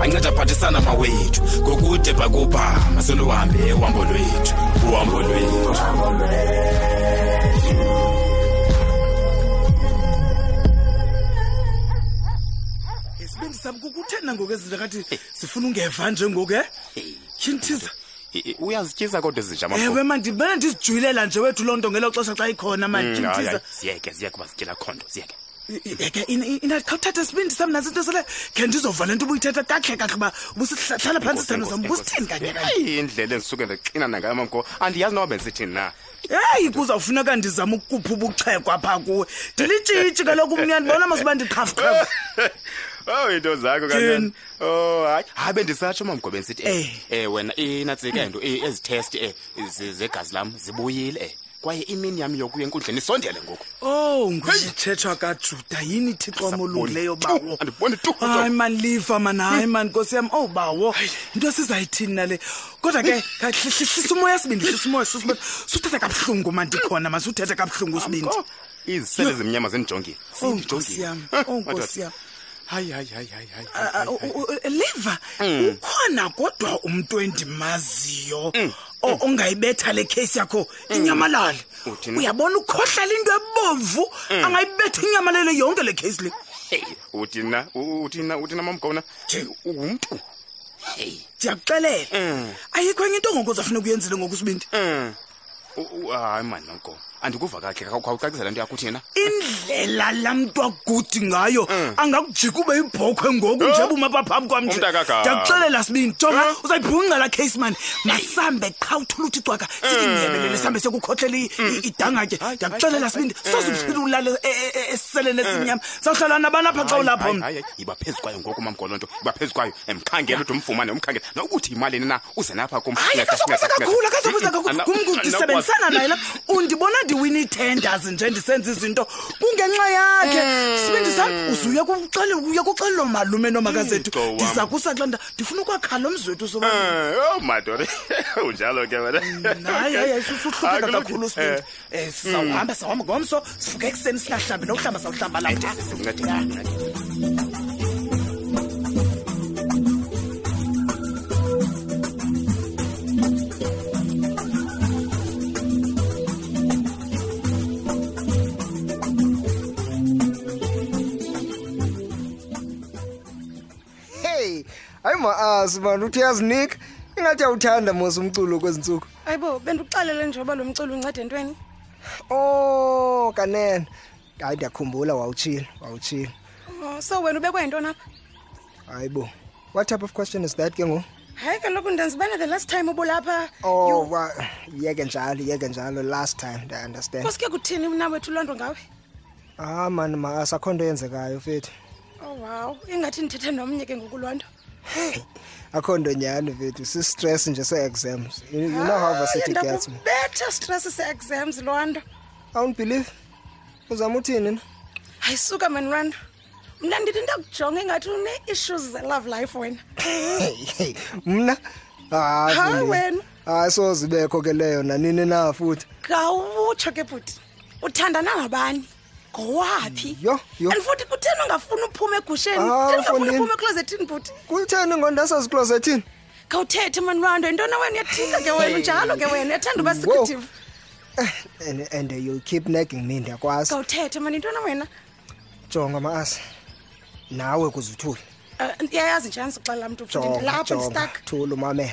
anceda phathisana mawethu ngokude bhakubha maseluhambe uhambo lwethu uhambo lwethu isibindi sami kukutheni nangoku ezinja ngathi sifuna ungeva njengoku e yinthiza uyazityisa kodwa ezinja ewe mandibana ndizijuyilela nje wethu loo nto ngelo xesha xa ikhona mani yinthiza ziyeke ziyeke uba zityela khondo ziyeke inakuthatha sibindi sam nantsi into sele khe ndizova le nto ubuyithetha kakuhle kakuhle uba ubusihlala phantsi sithando sam ubusithini kanyeindlela endisuke ndixinana ngayo mamko andiyazi noba bendisithini na heyi kuzawufuneka ndizama ukukhupha ubuxhekwa phaa kuwe ndilitshitshi kaloku umnyani bona masuba ndiqhafuqhafu Oh into zakho kanjani? Oh hayi hayi bendisatsho mamgobe nsithi eh, eh wena inatsika into eh, ezitest eh zegazi lam zibuyile eh kwaye imini yam yokuya enkundleni isondele ngoku ow nguyithetshwa kajuda yini thixo omolungileyo bawo andiboni tu hayi mani liva mani hayi mani nkosi yam ow bawo into esizayithini nale kodwa ke hlisa umoya sibindi hlisa umoya susibindi suthethe kabuhlungu mandikhona masuthethe kabuhlungu usibindi izisele ezimnyama zindijongile sindijongile hayi hayi hayi hayi hayi ah, ah, liva hmm. ukhona kodwa umntu endimaziyo hmm. o- ongayibetha le case yakho inyamalale Uthini? uyabona ukhohlala into ebomvu angayibetha inyamalele yonke le case le heyi uthina u- uthina uthina mamgona Jee. ungumntu heyi ndiyakuxelela Mm. ayikho enye into ngoku ozafuna ukuyenzile ngoku sibindi um hayi mani noko andikuva kakuhle khawucacisa le nto yakho uthina indlela laa mntu aguti ngayo mm. angakujika ube ibhokhwe ngoku nje bumapaphambi kwam nje ndiyakuxelela sibini jonga mm. uzayibhungca la case mani masambe qha uthula uthi cwaka mm. sikinyebelele sambe sekukhohlela idangatye ndiyakuxelela sibini sozuphila ulale e, e, e, esiseleni esinyama sawuhlala nabani apha xa ulapho mna iba phezu kwayo ngoku mamgolo nto iba phezu kwayo emkhangela ude umfumane umkhangela nokuthi yimalini na uze napha kum hayi akazobuza kakhulu akazobuza kakhulu kumkudisebenzisana naye la undibona ndiwina ii-tenders nje ndisenza izinto kungenxa yakhe eh. sibindi sam uzuye uye kuxelelo malume nomakazethu hmm, ndiza kusa kula nda ndifuna ukwakhala umzi wethu soba eh, oh, madore unjalo ke wena hayi hayi susuhlupheka kakhulu sibindi eh. Eh, sizawuhamba sawuhamba ngomso sifuke ekuseni singahlambi nokuhlamba sawuhlamba lapha heyi hayi maazi mani uthi yazinika ingathi awuthanda mos umculo kwezi ntsuku ayibo bendikuxelele nje uba lo mculo uncede entweni o oh, kanene hayi ndiyakhumbula wawutshile wawutshile oh, so wena ubekwa yintoni apha hayibo what type of question is that ke ngoku hayi kaloku ndandibana the last time ubulapha oh wa yeke njalo yeke njalo last time ndi understand kosuke kuthini mna wethu loo nto ngawe ah mani ma asakho nto yenzekayo fethu oh wow ingathi ndithethe nomnye ke ngoku loo nto akho nto nyhani vethu sistress nje see-exams you you know how varsity gets me betha stress se-exams loo nto awunt believe uzama uthini na hayi suka mani loo nto mna ndithi ndakujonga ingathi une-issues ze-love life wena mna Ah, Hayi Vili. wena. hayi soze ibekho ke leyo nanini na futhi khawutsho ke bhuti uthandana ngabani ngowaphi Yho, yho. and futhi kutheni ungafuni uphuma egusheni Ah, Kutheni ungafuni mfondini. uphuma eklozethini bhuti kutheni ngondasaziklozetin khawuthethe mani lwanto yintona wena uyathinga ke wena unjalo ke wena uyathanda uba Wow. secretive and, and you'll keep nagging me ndiyakwazi khawuthethe mani yintona wena jonga maasi nawe kuzuthule Eh, ndiyayazi njani sixelela mntu Jonga, lapho jonga, ndistak thula umamela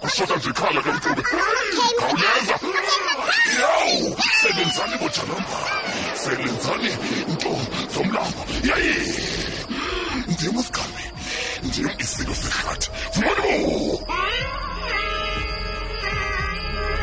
kushota nje ikhala ke mntube khawuleza yow sebenzani bojanamba sebenzani nto zomlambo yayi ndim usigami ndim isilo sehlathi fumani bo